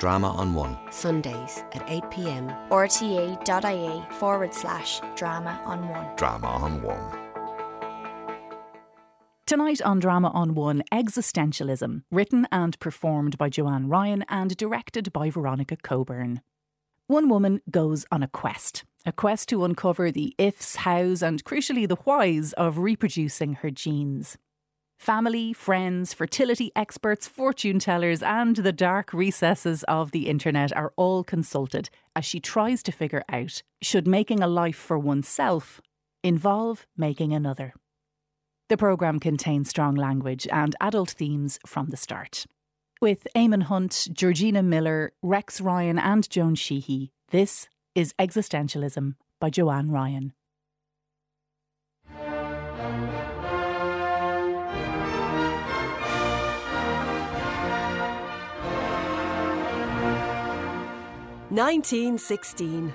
Drama on One. Sundays at 8pm. rte.ie forward slash drama on one. Drama on One. Tonight on Drama on One, Existentialism, written and performed by Joanne Ryan and directed by Veronica Coburn. One woman goes on a quest, a quest to uncover the ifs, hows, and crucially the whys of reproducing her genes. Family, friends, fertility experts, fortune tellers, and the dark recesses of the internet are all consulted as she tries to figure out should making a life for oneself involve making another. The programme contains strong language and adult themes from the start. With Eamon Hunt, Georgina Miller, Rex Ryan, and Joan Sheehy, this is Existentialism by Joanne Ryan. Nineteen sixteen,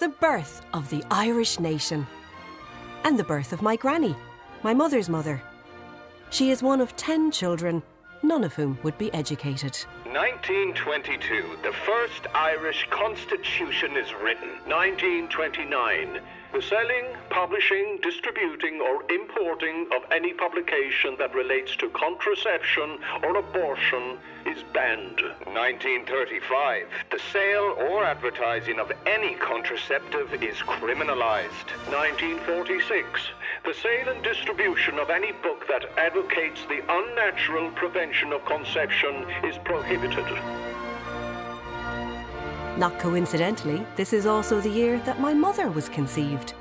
the birth of the Irish nation, and the birth of my granny, my mother's mother. She is one of ten children, none of whom would be educated. 1922, the first Irish constitution is written. 1929, the selling, publishing, distributing, or importing of any publication that relates to contraception or abortion is banned. 1935, the sale or advertising of any contraceptive is criminalized. 1946, the sale and distribution of any book that advocates the unnatural prevention of conception is prohibited. Not coincidentally, this is also the year that my mother was conceived.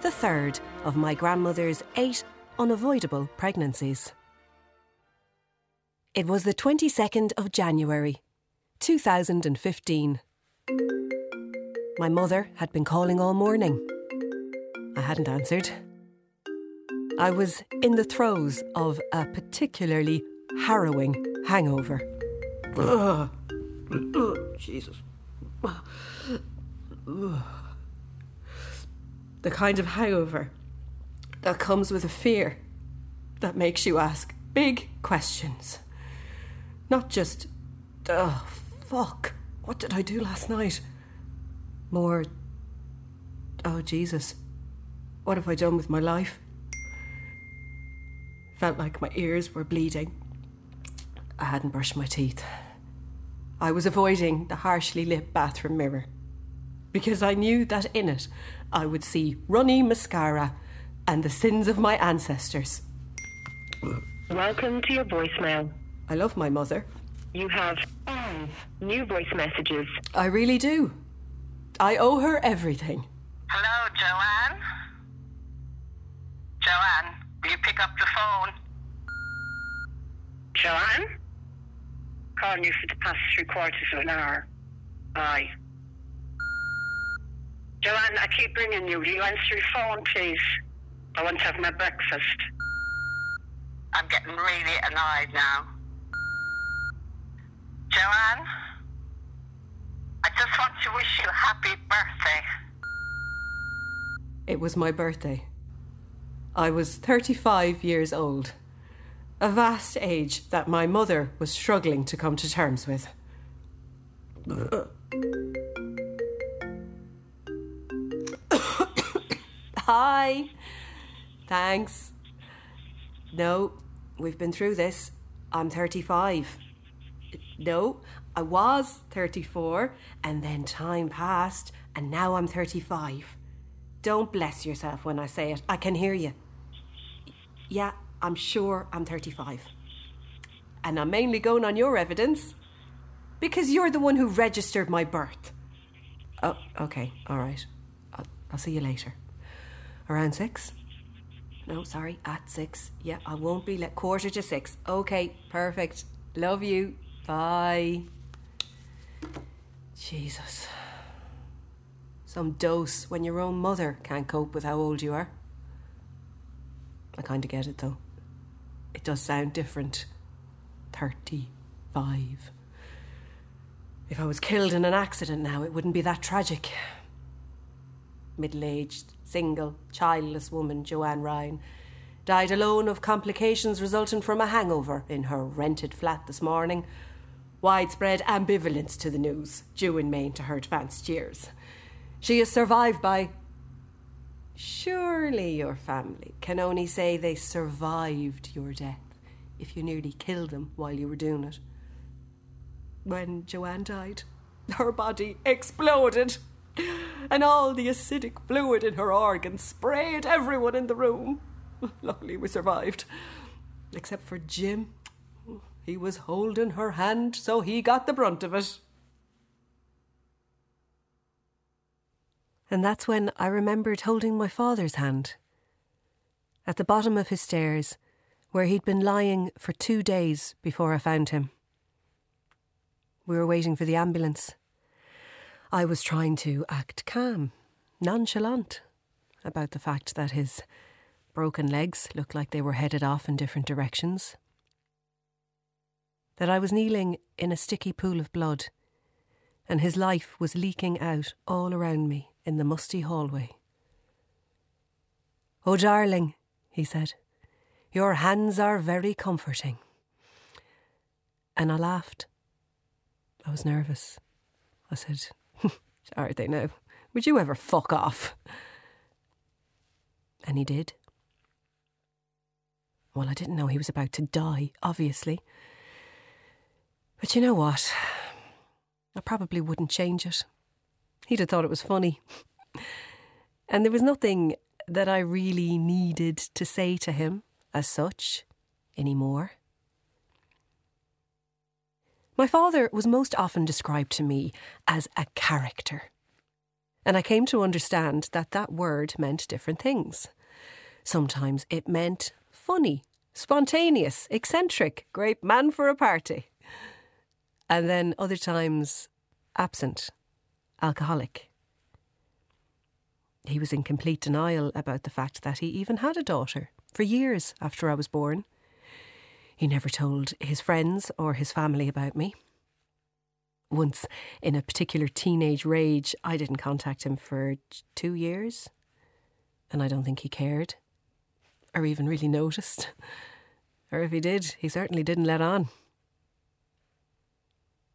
The third of my grandmother's eight unavoidable pregnancies. It was the 22nd of January, 2015. My mother had been calling all morning. I hadn't answered. I was in the throes of a particularly harrowing hangover. Ugh. Jesus. The kind of hangover that comes with a fear that makes you ask big questions. Not just, oh, fuck, what did I do last night? More, oh, Jesus, what have I done with my life? Felt like my ears were bleeding. I hadn't brushed my teeth. I was avoiding the harshly lit bathroom mirror because I knew that in it I would see runny mascara and the sins of my ancestors. Welcome to your voicemail. I love my mother. You have five new voice messages. I really do. I owe her everything. Hello, Joanne? Joanne, will you pick up the phone? Joanne? Calling you for the past three quarters of an hour. Aye. Joanne, I keep ringing you. Will you answer your phone, please? I want to have my breakfast. I'm getting really annoyed now. Joanne, I just want to wish you a happy birthday. It was my birthday. I was 35 years old. A vast age that my mother was struggling to come to terms with. Hi. Thanks. No, we've been through this. I'm 35. No, I was 34, and then time passed, and now I'm 35. Don't bless yourself when I say it. I can hear you. Yeah, I'm sure I'm 35. And I'm mainly going on your evidence because you're the one who registered my birth. Oh, okay, all right. I'll, I'll see you later. Around six? No, sorry, at six. Yeah, I won't be let quarter to six. Okay, perfect. Love you. Bye. Jesus. Some dose when your own mother can't cope with how old you are. I kind of get it though. It does sound different. 35. If I was killed in an accident now, it wouldn't be that tragic. Middle aged, single, childless woman, Joanne Ryan, died alone of complications resulting from a hangover in her rented flat this morning, widespread ambivalence to the news, due in main to her advanced years. She is survived by. Surely your family can only say they survived your death if you nearly killed them while you were doing it. When Joanne died, her body exploded, and all the acidic fluid in her organs sprayed everyone in the room. Luckily, we survived. Except for Jim. He was holding her hand, so he got the brunt of it. And that's when I remembered holding my father's hand. At the bottom of his stairs, where he'd been lying for two days before I found him. We were waiting for the ambulance. I was trying to act calm, nonchalant, about the fact that his broken legs looked like they were headed off in different directions. That I was kneeling in a sticky pool of blood, and his life was leaking out all around me in the musty hallway. Oh, darling, he said, your hands are very comforting. And I laughed. I was nervous. I said, Are they now? Would you ever fuck off? And he did. Well, I didn't know he was about to die, obviously. But you know what? I probably wouldn't change it. He'd have thought it was funny. And there was nothing that I really needed to say to him as such anymore. My father was most often described to me as a character. And I came to understand that that word meant different things. Sometimes it meant funny, spontaneous, eccentric, great man for a party. And then other times, absent, alcoholic. He was in complete denial about the fact that he even had a daughter for years after I was born. He never told his friends or his family about me. Once, in a particular teenage rage, I didn't contact him for two years, and I don't think he cared, or even really noticed. Or if he did, he certainly didn't let on.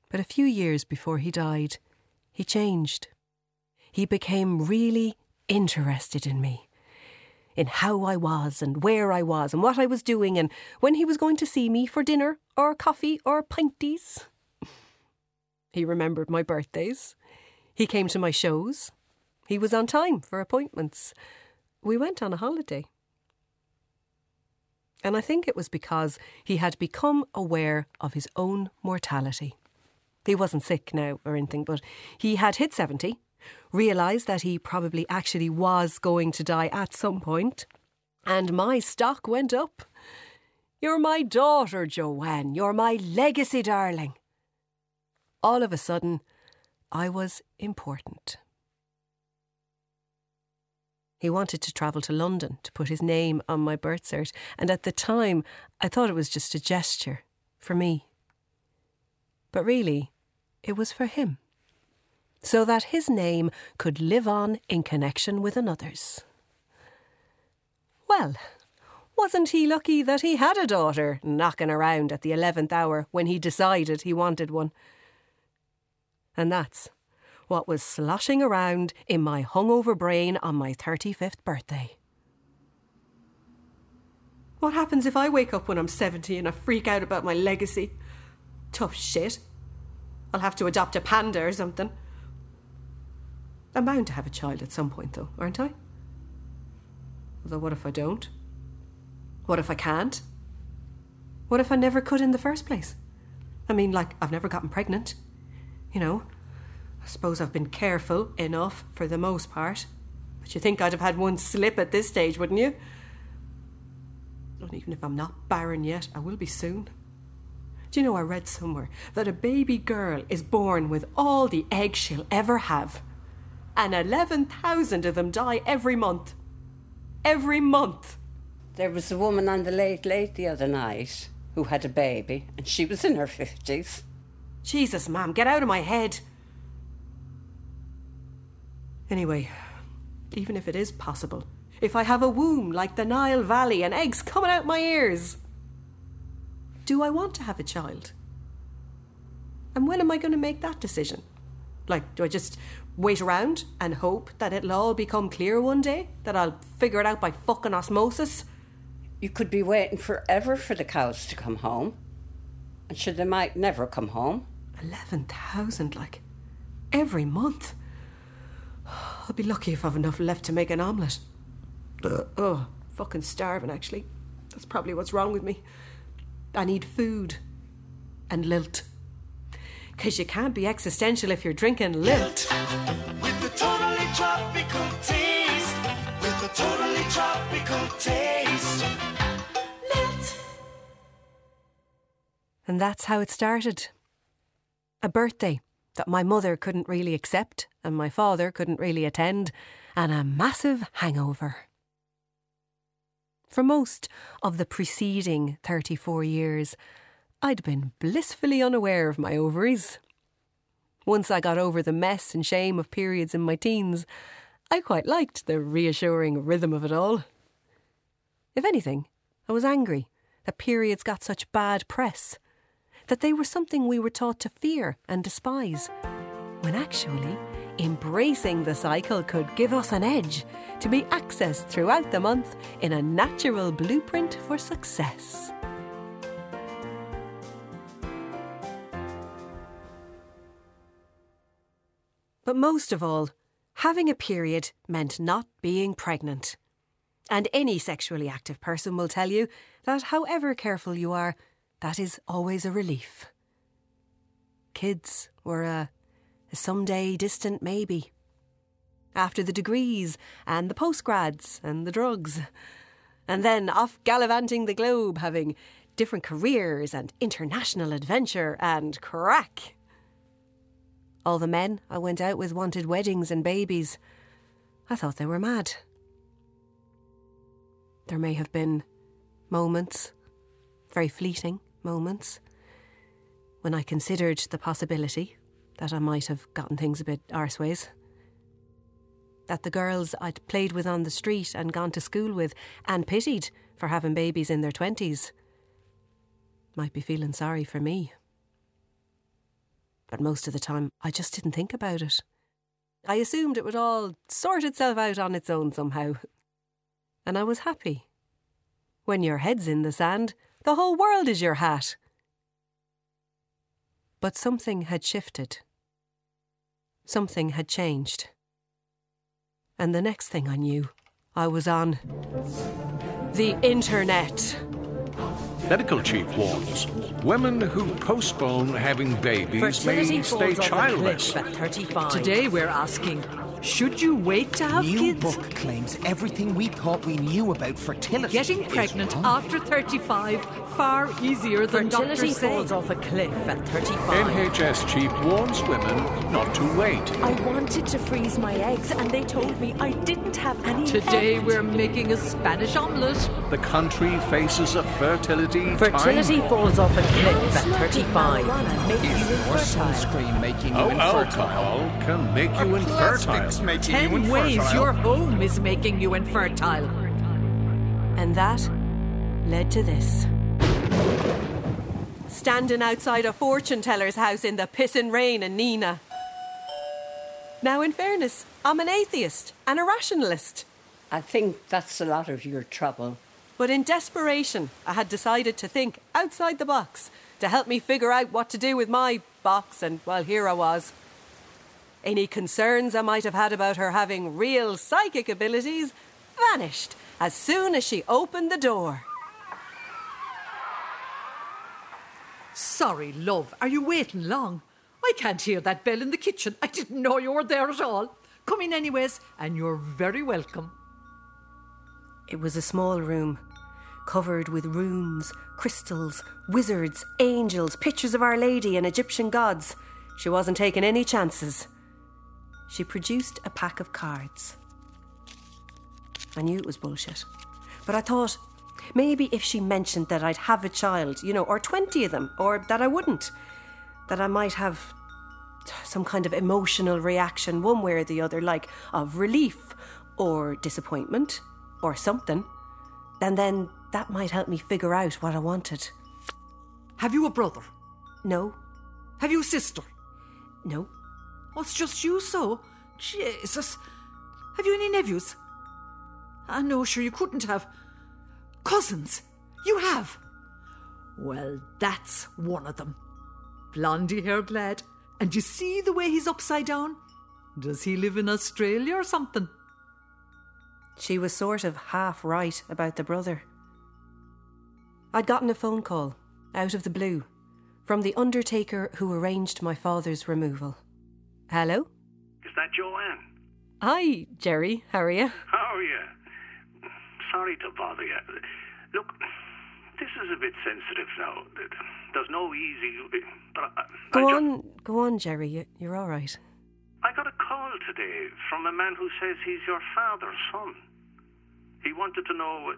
But a few years before he died, he changed. He became really interested in me in how I was and where I was and what I was doing and when he was going to see me for dinner or coffee or pinties. He remembered my birthdays. He came to my shows. He was on time for appointments. We went on a holiday. And I think it was because he had become aware of his own mortality. He wasn't sick now or anything, but he had hit 70 realised that he probably actually was going to die at some point, and my stock went up. You're my daughter, Joanne. You're my legacy, darling. All of a sudden, I was important. He wanted to travel to London to put his name on my birth cert, and at the time I thought it was just a gesture for me. But really, it was for him so that his name could live on in connection with another's. Well, wasn't he lucky that he had a daughter knocking around at the eleventh hour when he decided he wanted one? And that's what was sloshing around in my hungover brain on my 35th birthday. What happens if I wake up when I'm 70 and I freak out about my legacy? Tough shit. I'll have to adopt a panda or something. I'm bound to have a child at some point, though, aren't I? Although, what if I don't? What if I can't? What if I never could in the first place? I mean, like, I've never gotten pregnant. You know, I suppose I've been careful enough for the most part. But you think I'd have had one slip at this stage, wouldn't you? And even if I'm not barren yet, I will be soon. Do you know I read somewhere that a baby girl is born with all the eggs she'll ever have? and 11,000 of them die every month. Every month. There was a woman on the Late Late the other night who had a baby, and she was in her 50s. Jesus, ma'am, get out of my head. Anyway, even if it is possible, if I have a womb like the Nile Valley and eggs coming out my ears, do I want to have a child? And when am I going to make that decision? Like, do I just wait around and hope that it'll all become clear one day? That I'll figure it out by fucking osmosis? You could be waiting forever for the cows to come home. And sure, they might never come home. 11,000, like, every month. I'll be lucky if I've enough left to make an omelette. Oh, fucking starving, actually. That's probably what's wrong with me. I need food and lilt. Because you can't be existential if you're drinking lilt. With the totally tropical taste. With the totally tropical taste. Lilt. And that's how it started. A birthday that my mother couldn't really accept and my father couldn't really attend, and a massive hangover. For most of the preceding 34 years, I'd been blissfully unaware of my ovaries. Once I got over the mess and shame of periods in my teens, I quite liked the reassuring rhythm of it all. If anything, I was angry that periods got such bad press, that they were something we were taught to fear and despise, when actually, embracing the cycle could give us an edge to be accessed throughout the month in a natural blueprint for success. But most of all, having a period meant not being pregnant. And any sexually active person will tell you that however careful you are, that is always a relief. Kids were a, someday distant maybe. After the degrees and the postgrads and the drugs. And then off gallivanting the globe, having different careers and international adventure and crack. All the men I went out with wanted weddings and babies. I thought they were mad. There may have been moments, very fleeting moments, when I considered the possibility that I might have gotten things a bit arseways. That the girls I'd played with on the street and gone to school with and pitied for having babies in their twenties might be feeling sorry for me. But most of the time, I just didn't think about it. I assumed it would all sort itself out on its own somehow. And I was happy. When your head's in the sand, the whole world is your hat. But something had shifted. Something had changed. And the next thing I knew, I was on the internet. Medical chief warns women who postpone having babies may stay childless. Today we're asking should you wait to have New kids? book claims everything we thought we knew about fertility. Getting is pregnant wrong. after 35 far easier than Fertility doctors say. falls off a cliff at 35. NHS chief warns women not to wait. I wanted to freeze my eggs and they told me I didn't have any Today left. we're making a Spanish omelette. The country faces a fertility Fertility time. falls off a cliff at 35. Is more sunscreen making you Oh, infertile? alcohol can make you infertile. Making Ten ways your home is making you infertile. And that led to this. Standing outside a fortune teller's house in the pissin' rain in Nenagh. Now, in fairness, I'm an atheist and a rationalist. I think that's a lot of your trouble. But in desperation, I had decided to think outside the box to help me figure out what to do with my box, and well, here I was. Any concerns I might have had about her having real psychic abilities vanished as soon as she opened the door. Sorry, love. Are you waiting long? I can't hear that bell in the kitchen. I didn't know you were there at all. Come in, anyways, and you're very welcome. It was a small room, covered with runes, crystals, wizards, angels, pictures of Our Lady and Egyptian gods. She wasn't taking any chances. She produced a pack of cards. I knew it was bullshit. But I thought maybe if she mentioned that I'd have a child, you know, or 20 of them, or that I wouldn't, that I might have some kind of emotional reaction one way or the other, like of relief or disappointment or something, and then that might help me figure out what I wanted. Have you a brother? No, Have you a sister? No. Oh, it's just you, so? Jesus. Have you any nephews? Ah, no, sure, you couldn't have. Cousins? You have? Well, that's one of them. Blondie haired lad. And you see the way he's upside down? Does he live in Australia or something? She was sort of half right about the brother. I'd gotten a phone call, out of the blue, from the undertaker who arranged my father's removal. Hello? Is that Joanne? Hi, Jerry. How are you? How are you? Sorry to bother you. Look, this is a bit sensitive now. There's no easy. But I, Go I on, go on, Jerry. You- You're all right. I got a call today from a man who says he's your father's son. He wanted to know.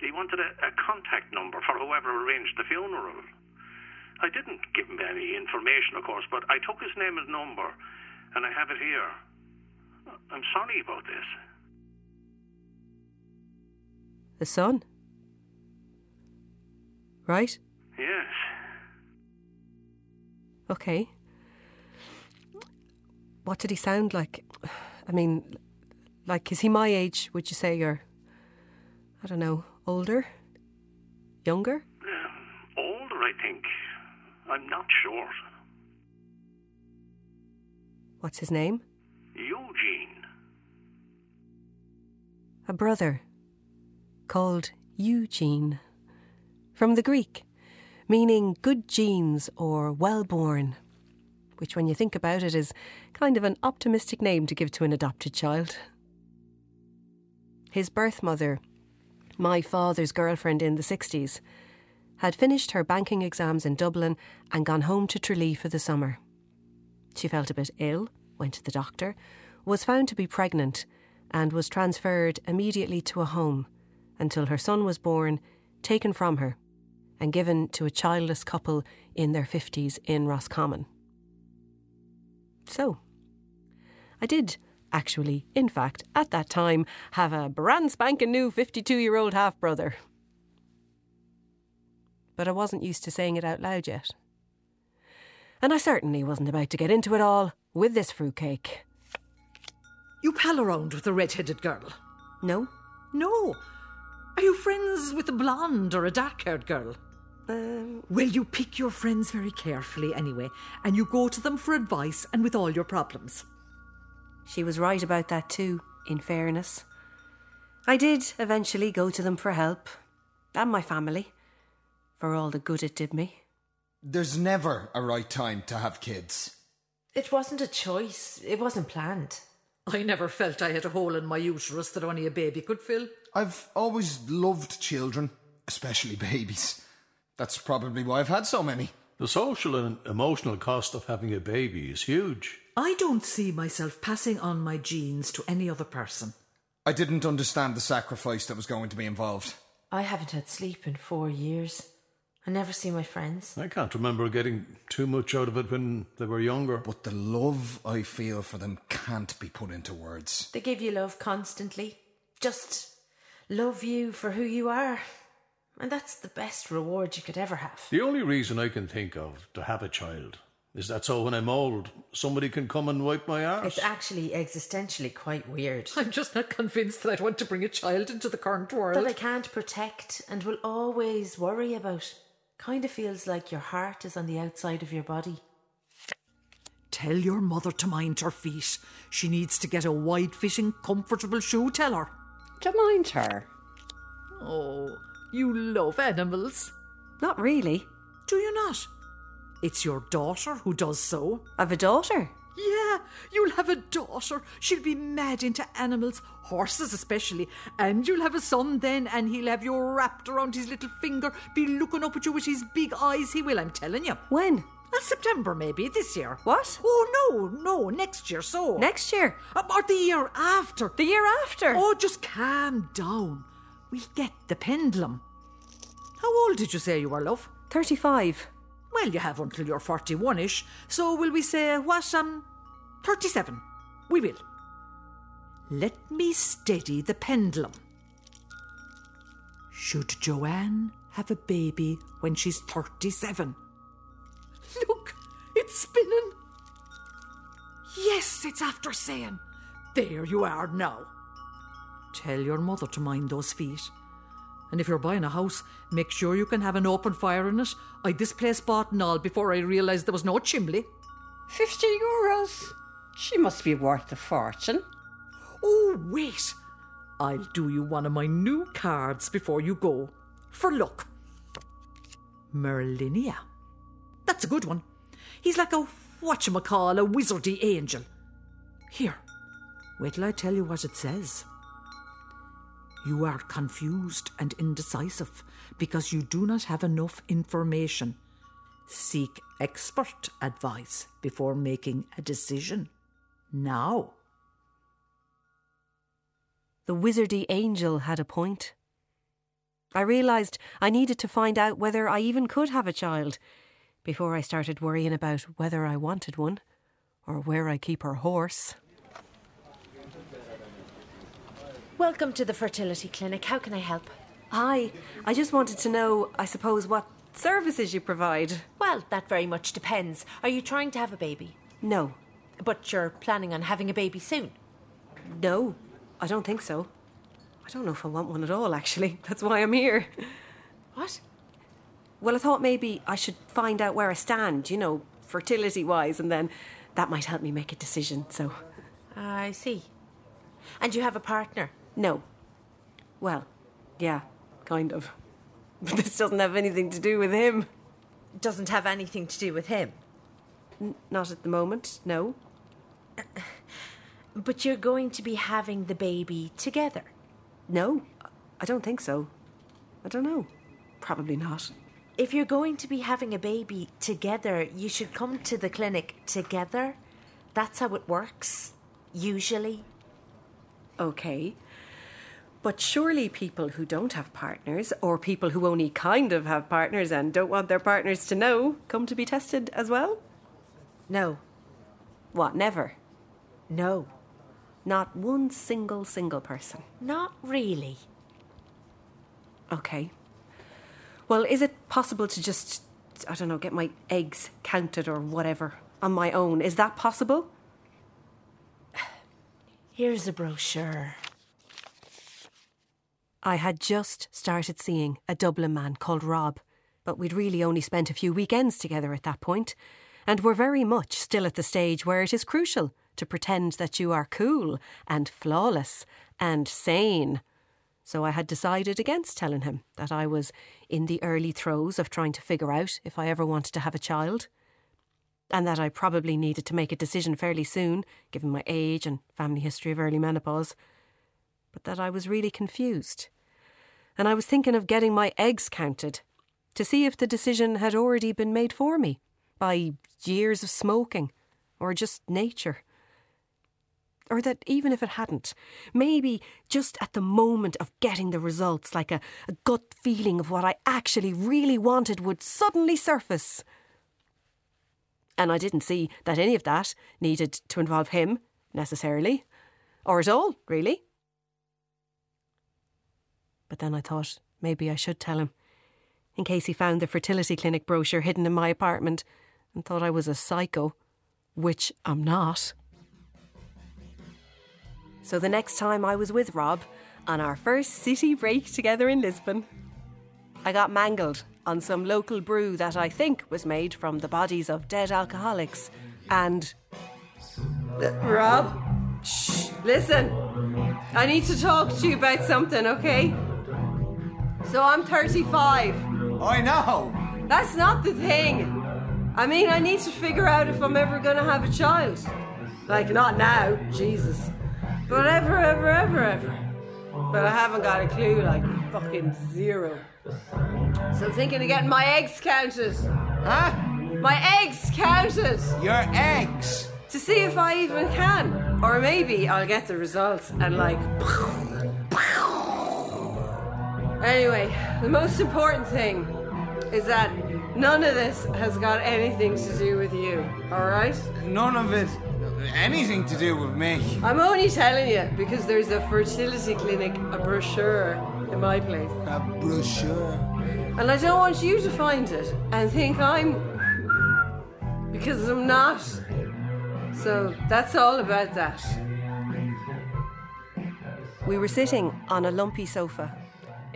He wanted a, a contact number for whoever arranged the funeral. I didn't give him any information, of course, but I took his name and number, and I have it here. I'm sorry about this. The son? Right? Yes. Okay. What did he sound like? I mean, like, is he my age, would you say, or, I don't know, older? Younger? Um, older, I think. I'm not sure. What's his name? Eugene. A brother called Eugene. From the Greek, meaning good genes or well born, which, when you think about it, is kind of an optimistic name to give to an adopted child. His birth mother, my father's girlfriend in the 60s, had finished her banking exams in Dublin and gone home to Tralee for the summer. She felt a bit ill, went to the doctor, was found to be pregnant, and was transferred immediately to a home until her son was born, taken from her, and given to a childless couple in their 50s in Roscommon. So, I did actually, in fact, at that time, have a brand spanking new 52 year old half brother. But I wasn't used to saying it out loud yet. And I certainly wasn't about to get into it all with this fruitcake. You pal around with a red headed girl? No. No. Are you friends with a blonde or a dark haired girl? Um, Well, you pick your friends very carefully anyway, and you go to them for advice and with all your problems. She was right about that too, in fairness. I did eventually go to them for help, and my family, for all the good it did me. There's never a right time to have kids. It wasn't a choice. It wasn't planned. I never felt I had a hole in my uterus that only a baby could fill. I've always loved children, especially babies. That's probably why I've had so many. The social and emotional cost of having a baby is huge. I don't see myself passing on my genes to any other person. I didn't understand the sacrifice that was going to be involved. I haven't had sleep in four years. I never see my friends. I can't remember getting too much out of it when they were younger. But the love I feel for them can't be put into words. They give you love constantly. Just love you for who you are. And that's the best reward you could ever have. The only reason I can think of to have a child is that so when I'm old, somebody can come and wipe my arse. It's actually existentially quite weird. I'm just not convinced that I'd want to bring a child into the current world. That I can't protect and will always worry about. Kind of feels like your heart is on the outside of your body. Tell your mother to mind her feet. She needs to get a wide fitting, comfortable shoe, tell her. To mind her. Oh, you love animals. Not really. Do you not? It's your daughter who does so. I've a daughter. Yeah, you'll have a daughter. She'll be mad into animals, horses especially. And you'll have a son then, and he'll have you wrapped around his little finger, be looking up at you with his big eyes. He will, I'm telling you. When? Uh, September, maybe, this year. What? Oh, no, no, next year, so. Next year? Uh, or the year after. The year after? Oh, just calm down. We'll get the pendulum. How old did you say you were, love? 35. Well, you have until you're 41 ish, so will we say, what, um, 37? We will. Let me steady the pendulum. Should Joanne have a baby when she's 37? Look, It's spinning. Yes, it's after saying. There you are now. Tell your mother to mind those feet. And if you're buying a house, make sure you can have an open fire in it. I this place bought and all before I realised there was no chimney. Fifty euros? She must be worth a fortune. Oh, wait. I'll do you one of my new cards before you go. For luck. Merlinia. That's a good one. He's like a whatchamacall, a wizardy angel. Here, wait till I tell you what it says. You are confused and indecisive because you do not have enough information. Seek expert advice before making a decision. Now. The wizardy angel had a point. I realised I needed to find out whether I even could have a child before I started worrying about whether I wanted one or where I keep her horse. Welcome to the fertility clinic. How can I help? Hi, I just wanted to know, I suppose, what services you provide. Well, that very much depends. Are you trying to have a baby? No. But you're planning on having a baby soon? No, I don't think so. I don't know if I want one at all, actually. That's why I'm here. What? Well, I thought maybe I should find out where I stand, you know, fertility wise, and then that might help me make a decision, so. I see. And you have a partner? No. Well, yeah, kind of. But this doesn't have anything to do with him. Doesn't have anything to do with him? N- not at the moment, no. But you're going to be having the baby together? No, I don't think so. I don't know. Probably not. If you're going to be having a baby together, you should come to the clinic together. That's how it works, usually. Okay. But surely people who don't have partners, or people who only kind of have partners and don't want their partners to know, come to be tested as well? No. What, never? No. Not one single, single person? Not really. Okay. Well, is it possible to just, I don't know, get my eggs counted or whatever on my own? Is that possible? Here's a brochure. I had just started seeing a Dublin man called Rob, but we'd really only spent a few weekends together at that point, and were very much still at the stage where it is crucial to pretend that you are cool and flawless and sane. So I had decided against telling him that I was in the early throes of trying to figure out if I ever wanted to have a child, and that I probably needed to make a decision fairly soon, given my age and family history of early menopause, but that I was really confused. And I was thinking of getting my eggs counted to see if the decision had already been made for me by years of smoking or just nature. Or that even if it hadn't, maybe just at the moment of getting the results, like a, a gut feeling of what I actually really wanted would suddenly surface. And I didn't see that any of that needed to involve him, necessarily, or at all, really. But then I thought maybe I should tell him, in case he found the fertility clinic brochure hidden in my apartment and thought I was a psycho, which I'm not. So the next time I was with Rob on our first city break together in Lisbon, I got mangled on some local brew that I think was made from the bodies of dead alcoholics. And. Rob? Shh, listen. I need to talk to you about something, okay? So I'm 35. I know. That's not the thing. I mean, I need to figure out if I'm ever gonna have a child. Like, not now, Jesus. But ever, ever, ever, ever. But I haven't got a clue, like fucking zero. So I'm thinking of getting my eggs counted. Huh? My eggs counted! Your eggs? To see if I even can. Or maybe I'll get the results and like. Anyway, the most important thing is that none of this has got anything to do with you, alright? None of it. Anything to do with me. I'm only telling you because there's a fertility clinic, a brochure in my place. A brochure. And I don't want you to find it and think I'm because I'm not. So that's all about that. We were sitting on a lumpy sofa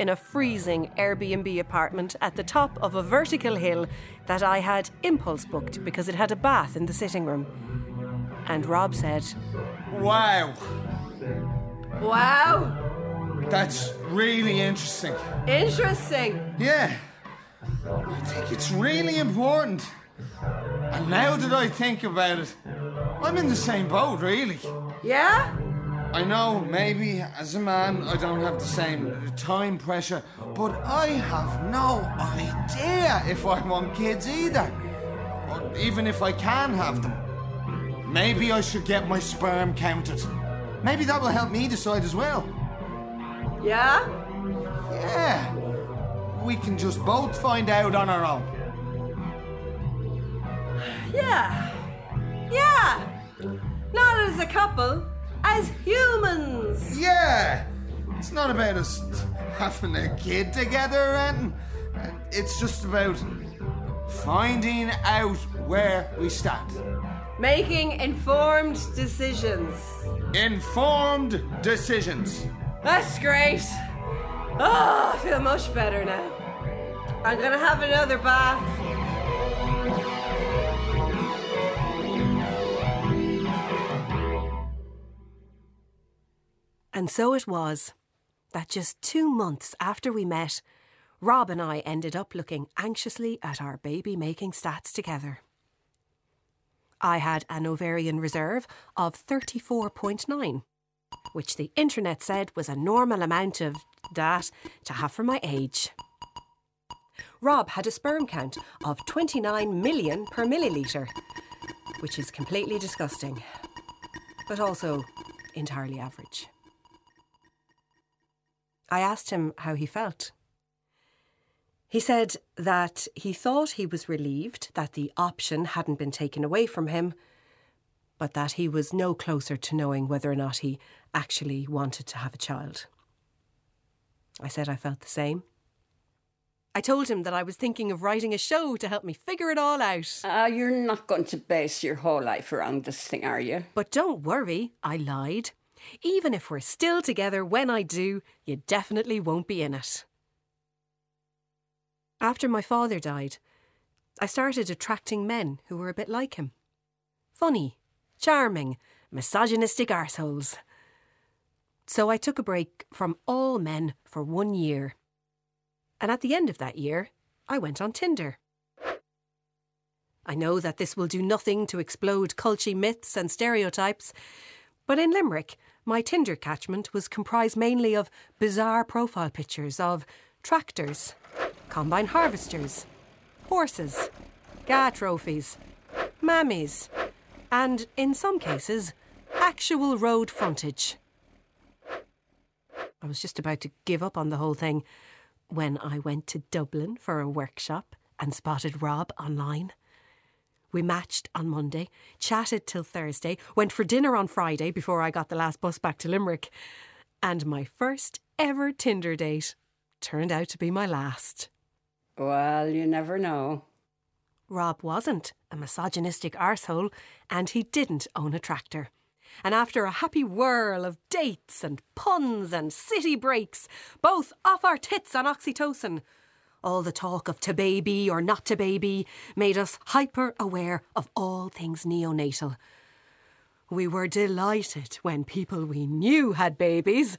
in a freezing Airbnb apartment at the top of a vertical hill that I had impulse booked because it had a bath in the sitting room. And Rob said, Wow, Wow, that's really interesting. interesting. Yeah, I think it's really important. And now that I think about it, I'm in the same boat, really. Yeah? I know maybe as a man I don't have the same time pressure, but I have no idea if I want kids either. Or even if I can have them. Maybe I should get my sperm counted. Maybe that will help me decide as well. Yeah? Yeah. We can just both find out on our own. Yeah. Yeah. Not as a couple, as humans. Yeah. It's not about us having a kid together and, anything. It's just about finding out where we stand. Making informed decisions. Informed decisions. That's great. Oh, I feel much better now. I'm gonna have another bath. And so it was that just two months after we met, Rob and I ended up looking anxiously at our baby making stats together. I had an ovarian reserve of 34.9, which the internet said was a normal amount of that to have for my age. Rob had a sperm count of 29 million per milliliter, which is completely disgusting, but also entirely average. I asked him how he felt. He said that he thought he was relieved that the option hadn't been taken away from him, but that he was no closer to knowing whether or not he actually wanted to have a child. I said I felt the same. I told him that I was thinking of writing a show to help me figure it all out. Ah, you're not going to base your whole life around this thing, are you? But don't worry, I lied. Even if we're still together when I do, you definitely won't be in it. After my father died, I started attracting men who were a bit like him. Funny, charming, misogynistic arseholes. So I took a break from all men for one year. And at the end of that year, I went on Tinder. I know that this will do nothing to explode culchie myths and stereotypes, but in Limerick, my Tinder catchment was comprised mainly of bizarre profile pictures of tractors, combine harvesters, horses, GAA trophies, mammies, and in some cases, actual road frontage. I was just about to give up on the whole thing when I went to Dublin for a workshop and spotted Rob online. We matched on Monday, chatted till Thursday, went for dinner on Friday before I got the last bus back to Limerick, and my first ever Tinder date turned out to be my last. Well, you never know. Rob wasn't a misogynistic arsehole, and he didn't own a tractor. And after a happy whirl of dates and puns and city breaks, both off our tits on oxytocin, all the talk of to baby or not to baby made us hyper aware of all things neonatal. We were delighted when people we knew had babies.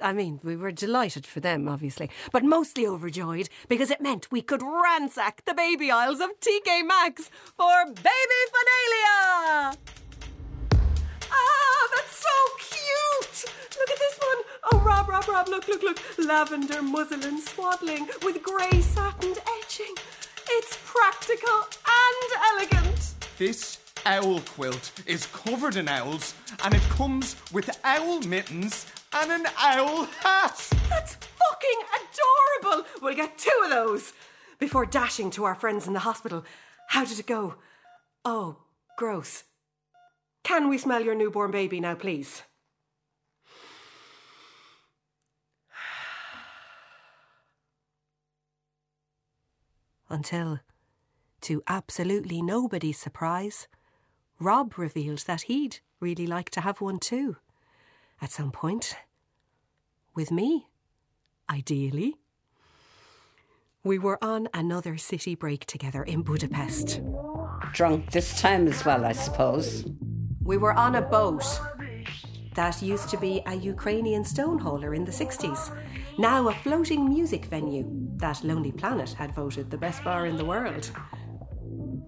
I mean, we were delighted for them, obviously, but mostly overjoyed because it meant we could ransack the baby aisles of TK Maxx for baby finalia! Ah, so cute! Look at this one. Oh, Rob, Rob, Rob, look, look, look. Lavender muslin swaddling with grey satined edging. It's practical and elegant. This owl quilt is covered in owls and it comes with owl mittens and an owl hat. That's fucking adorable. We'll get two of those before dashing to our friends in the hospital. How did it go? Oh, gross. Can we smell your newborn baby now, please? Until To absolutely nobody's surprise, Rob revealed that he'd really like to have one too. At some point. With me, ideally. We were on another city break together in Budapest. Drunk this time as well, I suppose. We were on a boat that used to be a Ukrainian stone hauler in the 60s, now a floating music venue that Lonely Planet had voted the best bar in the world.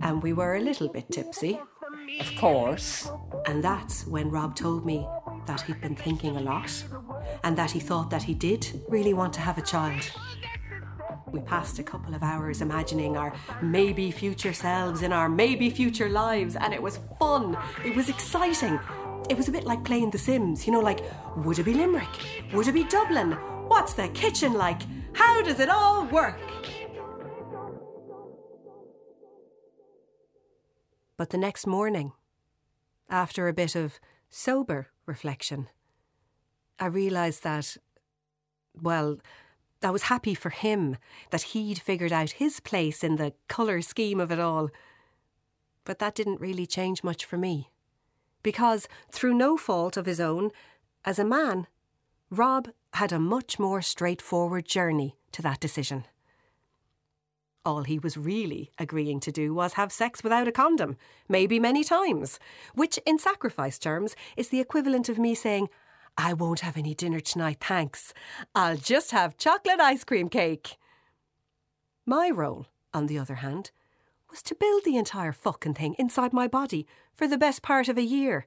And we were a little bit tipsy. Of course. And that's when Rob told me that he'd been thinking a lot and that he thought that he did really want to have a child. We passed a couple of hours imagining our maybe future selves in our maybe future lives, and it was fun. It was exciting. It was a bit like playing The Sims, you know, like, would it be Limerick? Would it be Dublin? What's the kitchen like? How does it all work? But the next morning, after a bit of sober reflection, I realised that, well, I was happy for him that he'd figured out his place in the colour scheme of it all. But that didn't really change much for me. Because, through no fault of his own, as a man, Rob had a much more straightforward journey to that decision. All he was really agreeing to do was have sex without a condom, maybe many times, which, in sacrifice terms, is the equivalent of me saying, I won't have any dinner tonight, thanks. I'll just have chocolate ice cream cake. My role, on the other hand, was to build the entire fucking thing inside my body for the best part of a year,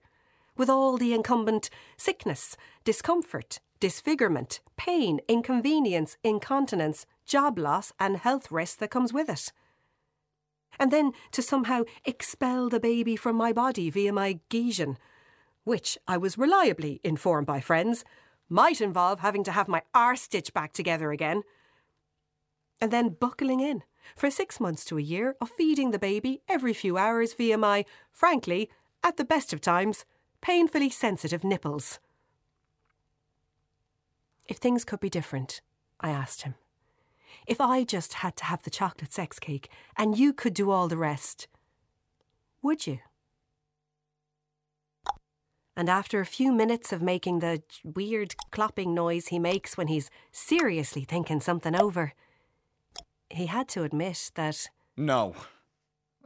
with all the incumbent sickness, discomfort, disfigurement, pain, inconvenience, incontinence, job loss, and health risk that comes with it. And then to somehow expel the baby from my body via my Gesian which I was reliably informed by friends might involve having to have my arse stitched back together again. And then buckling in for six months to a year of feeding the baby every few hours via my, frankly, at the best of times, painfully sensitive nipples. If things could be different, I asked him. If I just had to have the chocolate sex cake and you could do all the rest, would you? And after a few minutes of making the weird clopping noise he makes when he's seriously thinking something over, he had to admit that. No,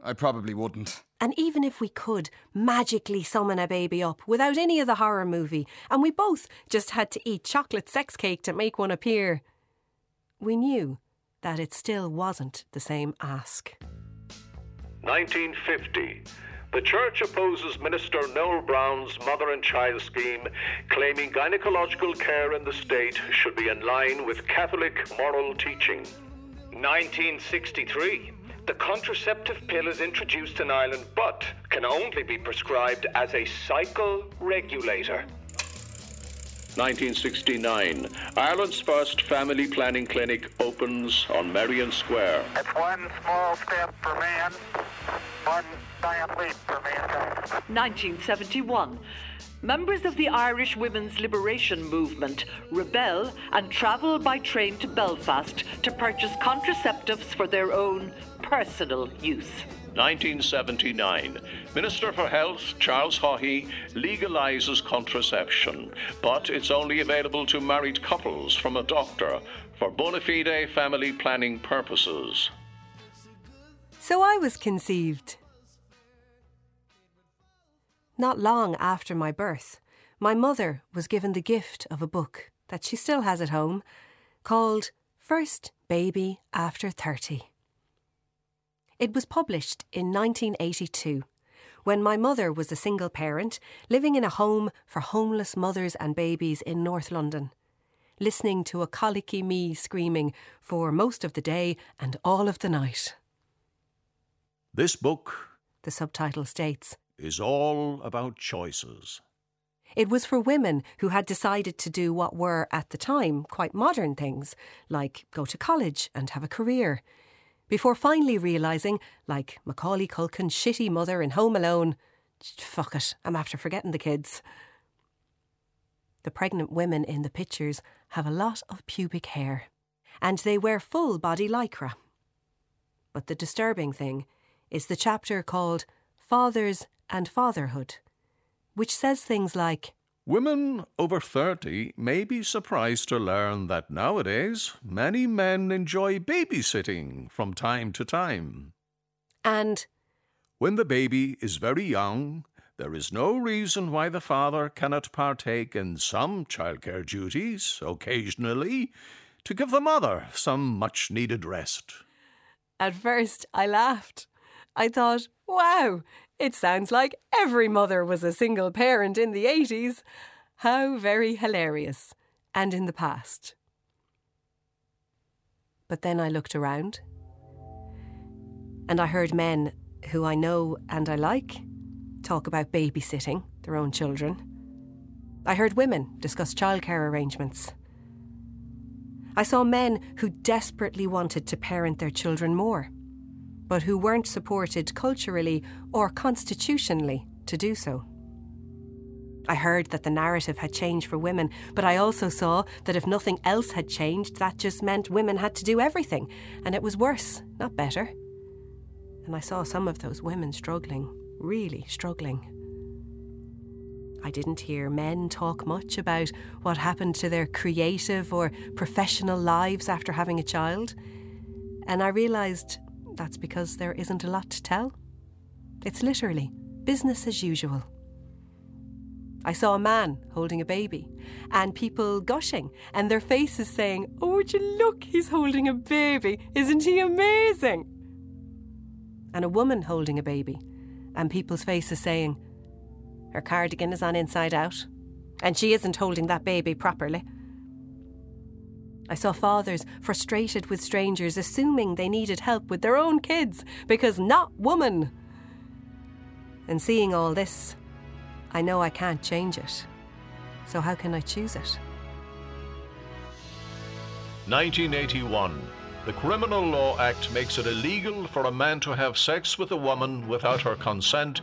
I probably wouldn't. And even if we could magically summon a baby up without any of the horror movie, and we both just had to eat chocolate sex cake to make one appear, we knew that it still wasn't the same ask. 1950. The church opposes Minister Noel Browne's mother and child scheme, claiming gynecological care in the state should be in line with Catholic moral teaching. 1963. The contraceptive pill is introduced in Ireland but can only be prescribed as a cycle regulator. 1969. Ireland's first family planning clinic opens on Merrion Square. It's one small step for man, one giant leap for mankind. 1971. Members of the Irish Women's Liberation Movement rebel and travel by train to Belfast to purchase contraceptives for their own personal use. 1979. Minister for Health Charles Haughey legalises contraception, but it's only available to married couples from a doctor for bona fide family planning purposes. So I was conceived. Not long after my birth, my mother was given the gift of a book that she still has at home called First Baby After 30. It was published in 1982 when my mother was a single parent living in a home for homeless mothers and babies in North London, listening to a colicky me screaming for most of the day and all of the night. This book, the subtitle states, is all about choices. It was for women who had decided to do what were, at the time, quite modern things, like go to college and have a career, before finally realising, like Macaulay Culkin's shitty mother in Home Alone, fuck it, I'm after forgetting the kids. The pregnant women in the pictures have a lot of pubic hair, and they wear full body lycra. But the disturbing thing is the chapter called Fathers and Fatherhood, which says things like Women over 30 may be surprised to learn that nowadays many men enjoy babysitting from time to time. And when the baby is very young, there is no reason why the father cannot partake in some childcare duties occasionally to give the mother some much needed rest. At first, I laughed. I thought, wow, it sounds like every mother was a single parent in the 80s. How very hilarious. And in the past. But then I looked around and I heard men who I know and I like talk about babysitting their own children. I heard women discuss childcare arrangements. I saw men who desperately wanted to parent their children more, but who weren't supported culturally or constitutionally to do so. I heard that the narrative had changed for women, but I also saw that if nothing else had changed, that just meant women had to do everything, and it was worse, not better. And I saw some of those women struggling, really struggling. I didn't hear men talk much about what happened to their creative or professional lives after having a child. And I realised that's because there isn't a lot to tell. It's literally business as usual. I saw a man holding a baby and people gushing and their faces saying, Oh, would you look, he's holding a baby. Isn't he amazing? And a woman holding a baby and people's faces saying, Her cardigan is on inside out and she isn't holding that baby properly. I saw fathers frustrated with strangers assuming they needed help with their own kids because not woman. And seeing all this, I know I can't change it. So how can I choose it? 1981. The Criminal Law Act makes it illegal for a man to have sex with a woman without her consent,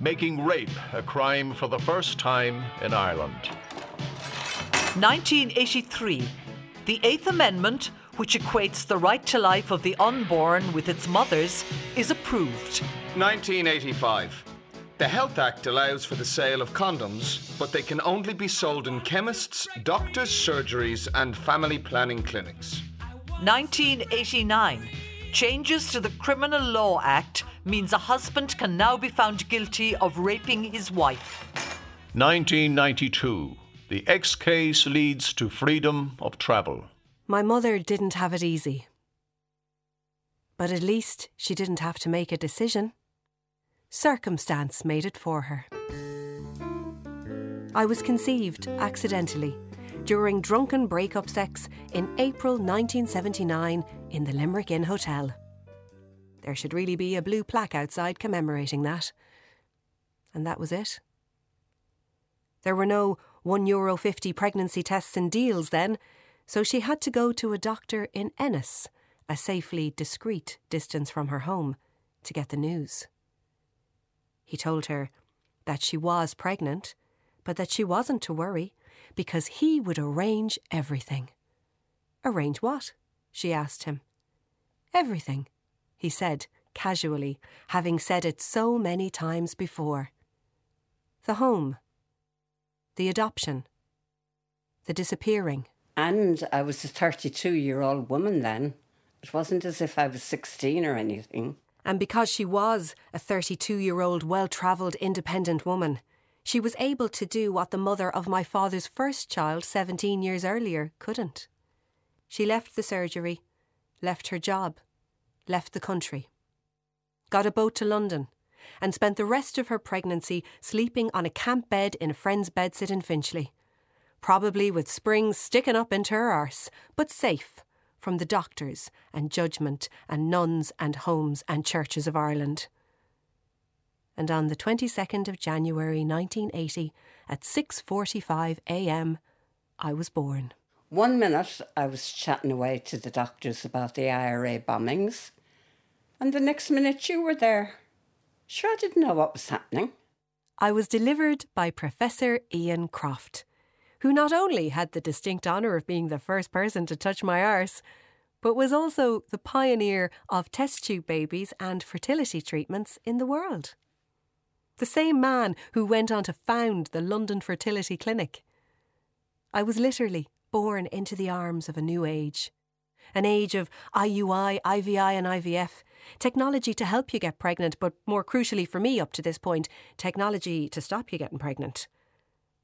making rape a crime for the first time in Ireland. 1983. The Eighth Amendment, which equates the right to life of the unborn with its mothers, is approved. 1985. The Health Act allows for the sale of condoms, but they can only be sold in chemists, doctors' surgeries, and family planning clinics. 1989. Changes to the Criminal Law Act means a husband can now be found guilty of raping his wife. 1992. The X case leads to freedom of travel. My mother didn't have it easy. But at least she didn't have to make a decision. Circumstance made it for her. I was conceived accidentally during drunken break-up sex in April 1979 in the Limerick Inn Hotel. There should really be a blue plaque outside commemorating that. And that was it. There were no €1.50 pregnancy tests and deals then, so she had to go to a doctor in Ennis, a safely discreet distance from her home, to get the news. He told her that she was pregnant, but that she wasn't to worry because he would arrange everything. Arrange what? she asked him. Everything, he said casually, having said it so many times before. The home, the adoption, the disappearing. And I was a 32 year old woman then. It wasn't as if I was 16 or anything. And because she was a 32 year old, well travelled, independent woman, she was able to do what the mother of my father's first child, 17 years earlier, couldn't. She left the surgery, left her job, left the country, got a boat to London, and spent the rest of her pregnancy sleeping on a camp bed in a friend's bedsit in Finchley. Probably with springs sticking up into her arse, but safe from the doctors and judgment and nuns and homes and churches of Ireland. And on the 22nd of January 1980 at 6:45 a.m. I was born. One minute I was chatting away to the doctors about the IRA bombings, and the next minute you were there. Sure, I didn't know what was happening. I was delivered by Professor Ian Craft, who not only had the distinct honour of being the first person to touch my arse, but was also the pioneer of test tube babies and fertility treatments in the world. The same man who went on to found the London Fertility Clinic. I was literally born into the arms of a new age. An age of IUI, IVI, and IVF. Technology to help you get pregnant, but more crucially for me up to this point, technology to stop you getting pregnant.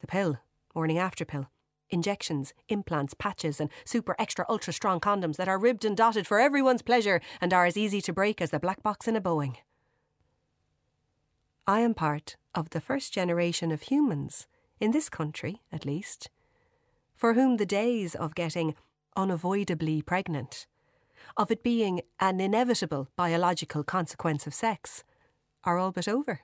The pill, morning after pill. Injections, implants, patches, and super extra ultra strong condoms that are ribbed and dotted for everyone's pleasure and are as easy to break as the black box in a Boeing. I am part of the first generation of humans, in this country at least, for whom the days of getting unavoidably pregnant, of it being an inevitable biological consequence of sex, are all but over.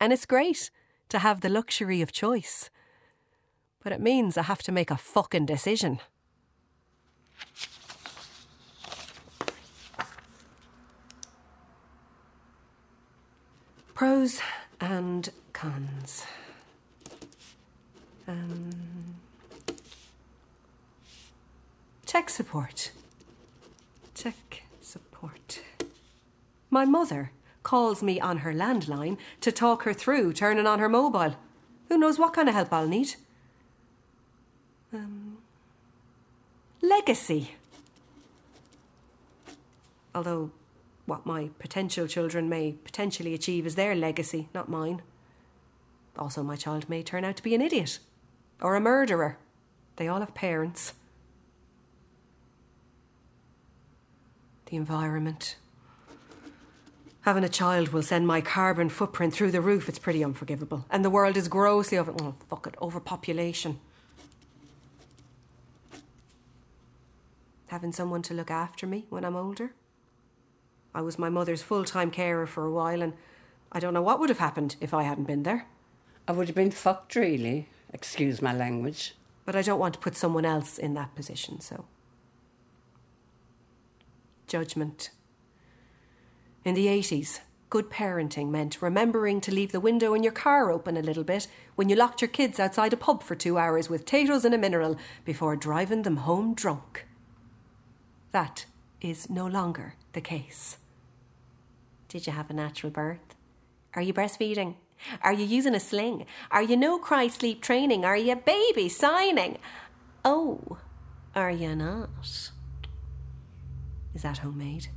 And it's great to have the luxury of choice, but it means I have to make a fucking decision. Pros and cons. Um, tech support. Tech support. My mother calls me on her landline to talk her through turning on her mobile. Who knows what kind of help I'll need? Um, legacy. Although what my potential children may potentially achieve is their legacy, not mine. Also, my child may turn out to be an idiot or a murderer. They all have parents. The environment. Having a child will send my carbon footprint through the roof. It's pretty unforgivable. And the world is grossly over. Oh, fuck it. Overpopulation. Having someone to look after me when I'm older. I was my mother's full time carer for a while, and I don't know what would have happened if I hadn't been there. I would have been fucked, really. Excuse my language. But I don't want to put someone else in that position, so. Judgment. In the 80s, good parenting meant remembering to leave the window in your car open a little bit when you locked your kids outside a pub for two hours with potatoes and a mineral before driving them home drunk. That is no longer the case. Did you have a natural birth? Are you breastfeeding? Are you using a sling? Are you no cry sleep training? Are you baby signing? Oh, are you not? Is that homemade?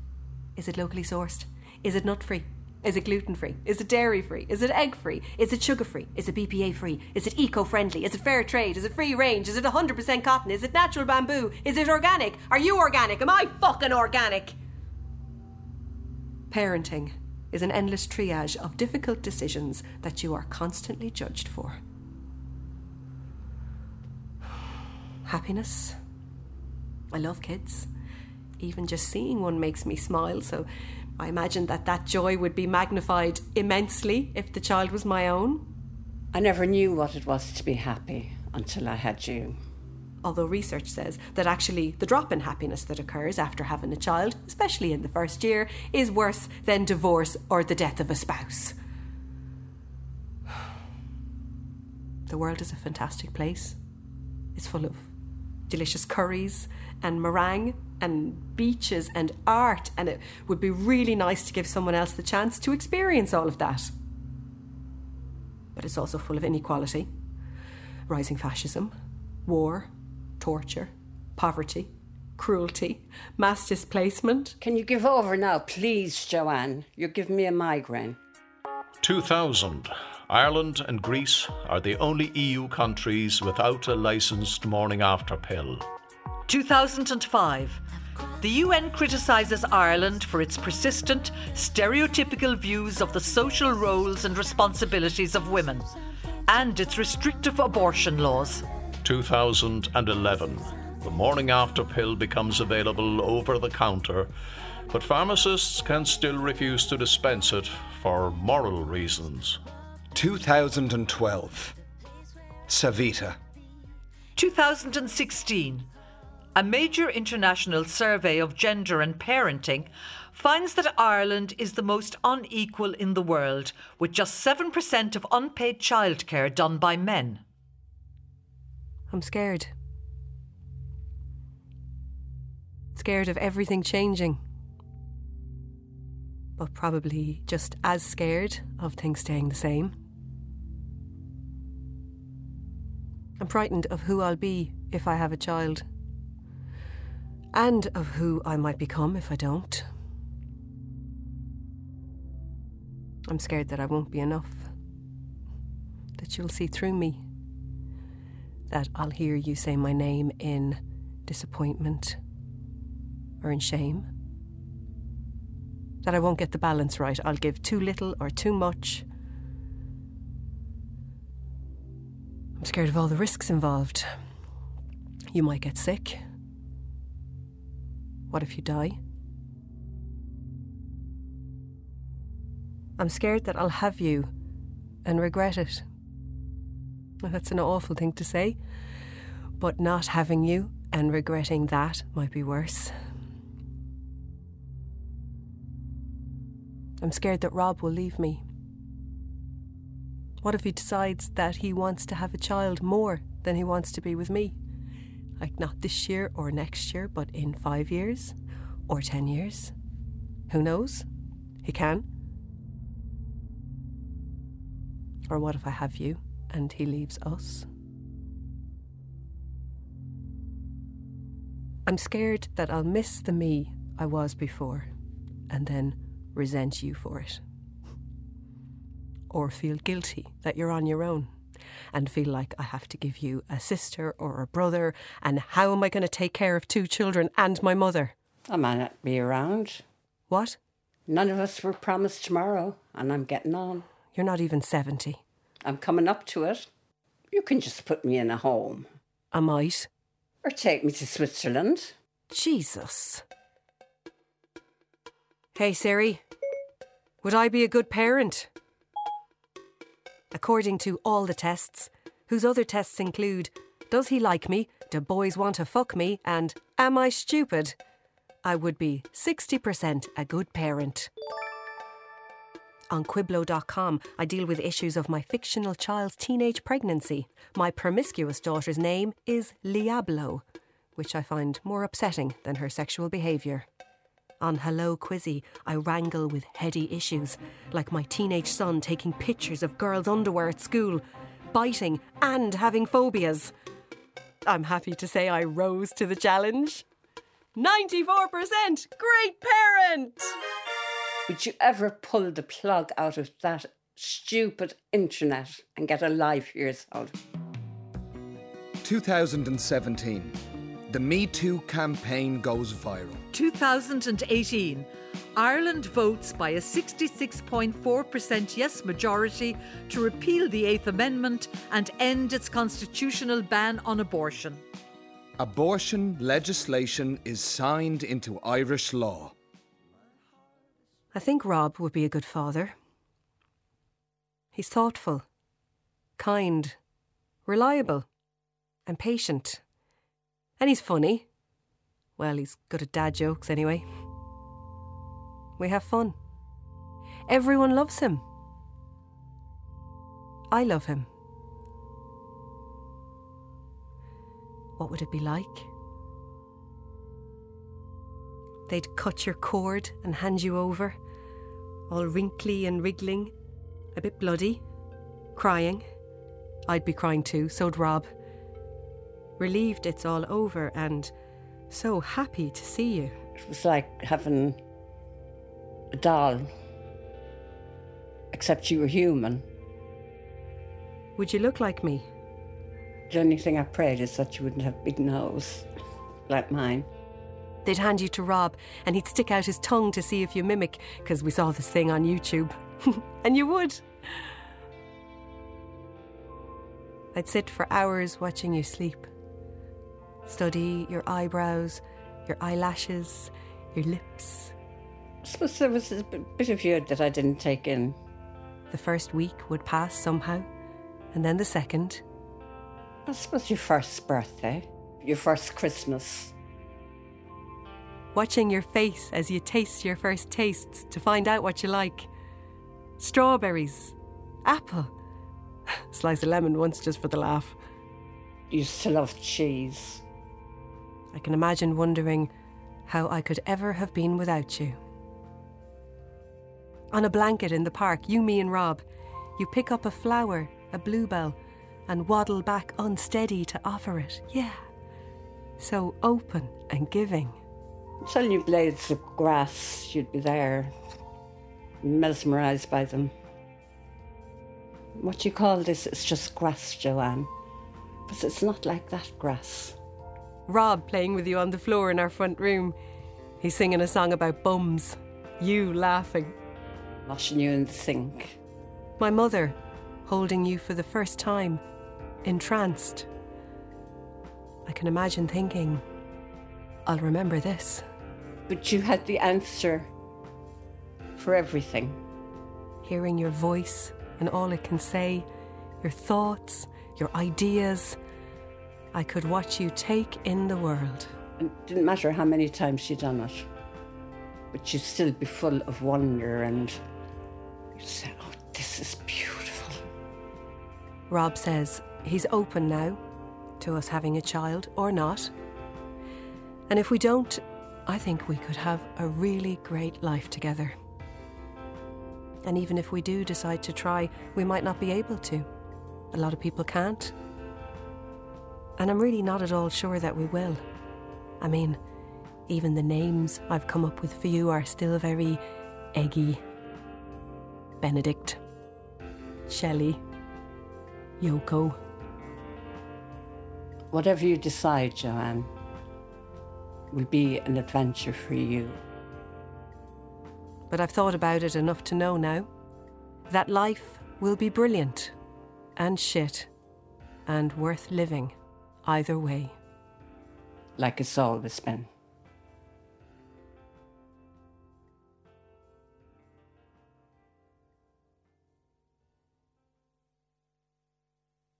Is it locally sourced? Is it nut free? Is it gluten free? Is it dairy free? Is it egg free? Is it sugar free? Is it BPA free? Is it eco friendly? Is it fair trade? Is it free range? Is it 100% cotton? Is it natural bamboo? Is it organic? Are you organic? Am I fucking organic? Parenting is an endless triage of difficult decisions that you are constantly judged for. Happiness. I love kids. Even just seeing one makes me smile, so I imagine that that joy would be magnified immensely if the child was my own. I never knew what it was to be happy until I had you. Although research says that actually the drop in happiness that occurs after having a child, especially in the first year, is worse than divorce or the death of a spouse. The world is a fantastic place. It's full of delicious curries and meringue and beaches and art, and it would be really nice to give someone else the chance to experience all of that. But it's also full of inequality, rising fascism, war, torture, poverty, cruelty, mass displacement. Can you give over now, please, Joanne? You're giving me a migraine. 2000. Ireland and Greece are the only EU countries without a licensed morning after pill. 2005. The UN criticises Ireland for its persistent, stereotypical views of the social roles and responsibilities of women and its restrictive abortion laws. 2011. The morning after pill becomes available over the counter, but pharmacists can still refuse to dispense it for moral reasons. 2012. Savita. 2016. A major international survey of gender and parenting finds that Ireland is the most unequal in the world, with just 7% of unpaid childcare done by men. I'm scared. Scared of everything changing. But probably just as scared of things staying the same. I'm frightened of who I'll be if I have a child. And of who I might become if I don't. I'm scared that I won't be enough. That you'll see through me. That I'll hear you say my name in disappointment or in shame. That I won't get the balance right. I'll give too little or too much. I'm scared of all the risks involved. You might get sick. What if you die? I'm scared that I'll have you and regret it. That's an awful thing to say, but not having you and regretting that might be worse. I'm scared that Rob will leave me. What if he decides that he wants to have a child more than he wants to be with me? Like, not this year or next year, but in five years or ten years? Who knows? He can. Or what if I have you and he leaves us? I'm scared that I'll miss the me I was before and then resent you for it. Or feel guilty that you're on your own and feel like I have to give you a sister or a brother, and how am I going to take care of two children and my mother? I might not be around. What? None of us were promised tomorrow, and I'm getting on. You're not even 70. I'm coming up to it. You can just put me in a home. I might. Or take me to Switzerland. Jesus. Hey, Siri. Would I be a good parent? According to all the tests, whose other tests include Does he like me? Do boys want to fuck me? And Am I stupid? I would be 60% a good parent. On Quibblo.com, I deal with issues of my fictional child's teenage pregnancy. My promiscuous daughter's name is Liablo, which I find more upsetting than her sexual behaviour. On Hello Quizzy, I wrangle with heady issues, like my teenage son taking pictures of girls' underwear at school, biting, and having phobias. I'm happy to say I rose to the challenge. 94%! Great parent! Would you ever pull the plug out of that stupid internet and get a life for yourself? 2017. The Me Too campaign goes viral. 2018. Ireland votes by a 66.4% yes majority to repeal the Eighth Amendment and end its constitutional ban on abortion. Abortion legislation is signed into Irish law. I think Rob would be a good father. He's thoughtful, kind, reliable, and patient. And he's funny. Well, he's good at dad jokes anyway. We have fun. Everyone loves him. I love him. What would it be like? They'd cut your cord and hand you over, all wrinkly and wriggling, a bit bloody, crying. I'd be crying too, so'd Rob. Relieved it's all over and so happy to see you. It was like having a doll, except you were human. Would you look like me? The only thing I prayed is that you wouldn't have big nose like mine. They'd hand you to Rob and he'd stick out his tongue to see if you mimic, because we saw this thing on YouTube. and you would. I'd sit for hours watching you sleep. Study your eyebrows, your eyelashes, your lips. I suppose there was a bit of you that I didn't take in. The first week would pass somehow, and then the second. I suppose your first birthday, your first Christmas. Watching your face as you taste your first tastes to find out what you like. Strawberries, apple, slice of lemon once just for the laugh. You used to love cheese. I can imagine wondering how I could ever have been without you. On a blanket in the park, you, me, and Rob, you pick up a flower, a bluebell, and waddle back unsteady to offer it. Yeah. So open and giving. You, blades of grass, you'd be there, mesmerised by them. What you call this it's just grass, Joanne. But it's not like that grass. Rob playing with you on the floor in our front room. He's singing a song about bums. You laughing. Washing you in the sink. My mother holding you for the first time, entranced. I can imagine thinking, I'll remember this. But you had the answer for everything. Hearing your voice and all it can say, your thoughts, your ideas. I could watch you take in the world. It didn't matter how many times you'd done it, but you'd still be full of wonder and you'd say, Oh, this is beautiful. Rob says he's open now to us having a child or not. And if we don't, I think we could have a really great life together. And even if we do decide to try, we might not be able to. A lot of people can't. And I'm really not at all sure that we will. I mean, even the names I've come up with for you are still very eggy. Benedict, Shelley, Yoko. Whatever you decide, Joanne, will be an adventure for you. But I've thought about it enough to know now that life will be brilliant and shit and worth living either way. Like it's always been.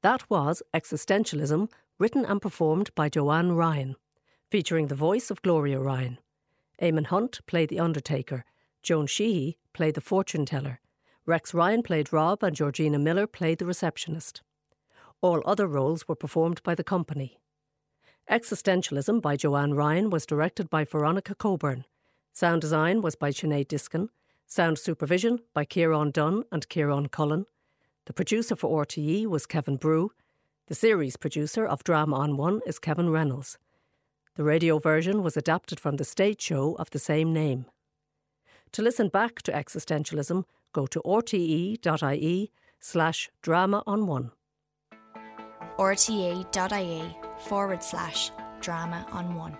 That was Eggsistentialism, written and performed by Joanne Ryan, featuring the voice of Gloria Ryan. Eamon Hunt played The Undertaker, Joan Sheehy played the fortune teller, Rex Ryan played Rob, and Georgina Miller played the receptionist. All other roles were performed by the company. Eggsistentialism by Joanne Ryan was directed by Veronica Coburn. Sound design was by Sinead Diskin. Sound supervision by Kieran Dunn and Kieran Cullen. The producer for RTE was Kevin Brew. The series producer of Drama on One is Kevin Reynolds. The radio version was adapted from the stage show of the same name. To listen back to eggsistentialism, go to rte.ie slash drama on one. rte.ie forward slash drama on one.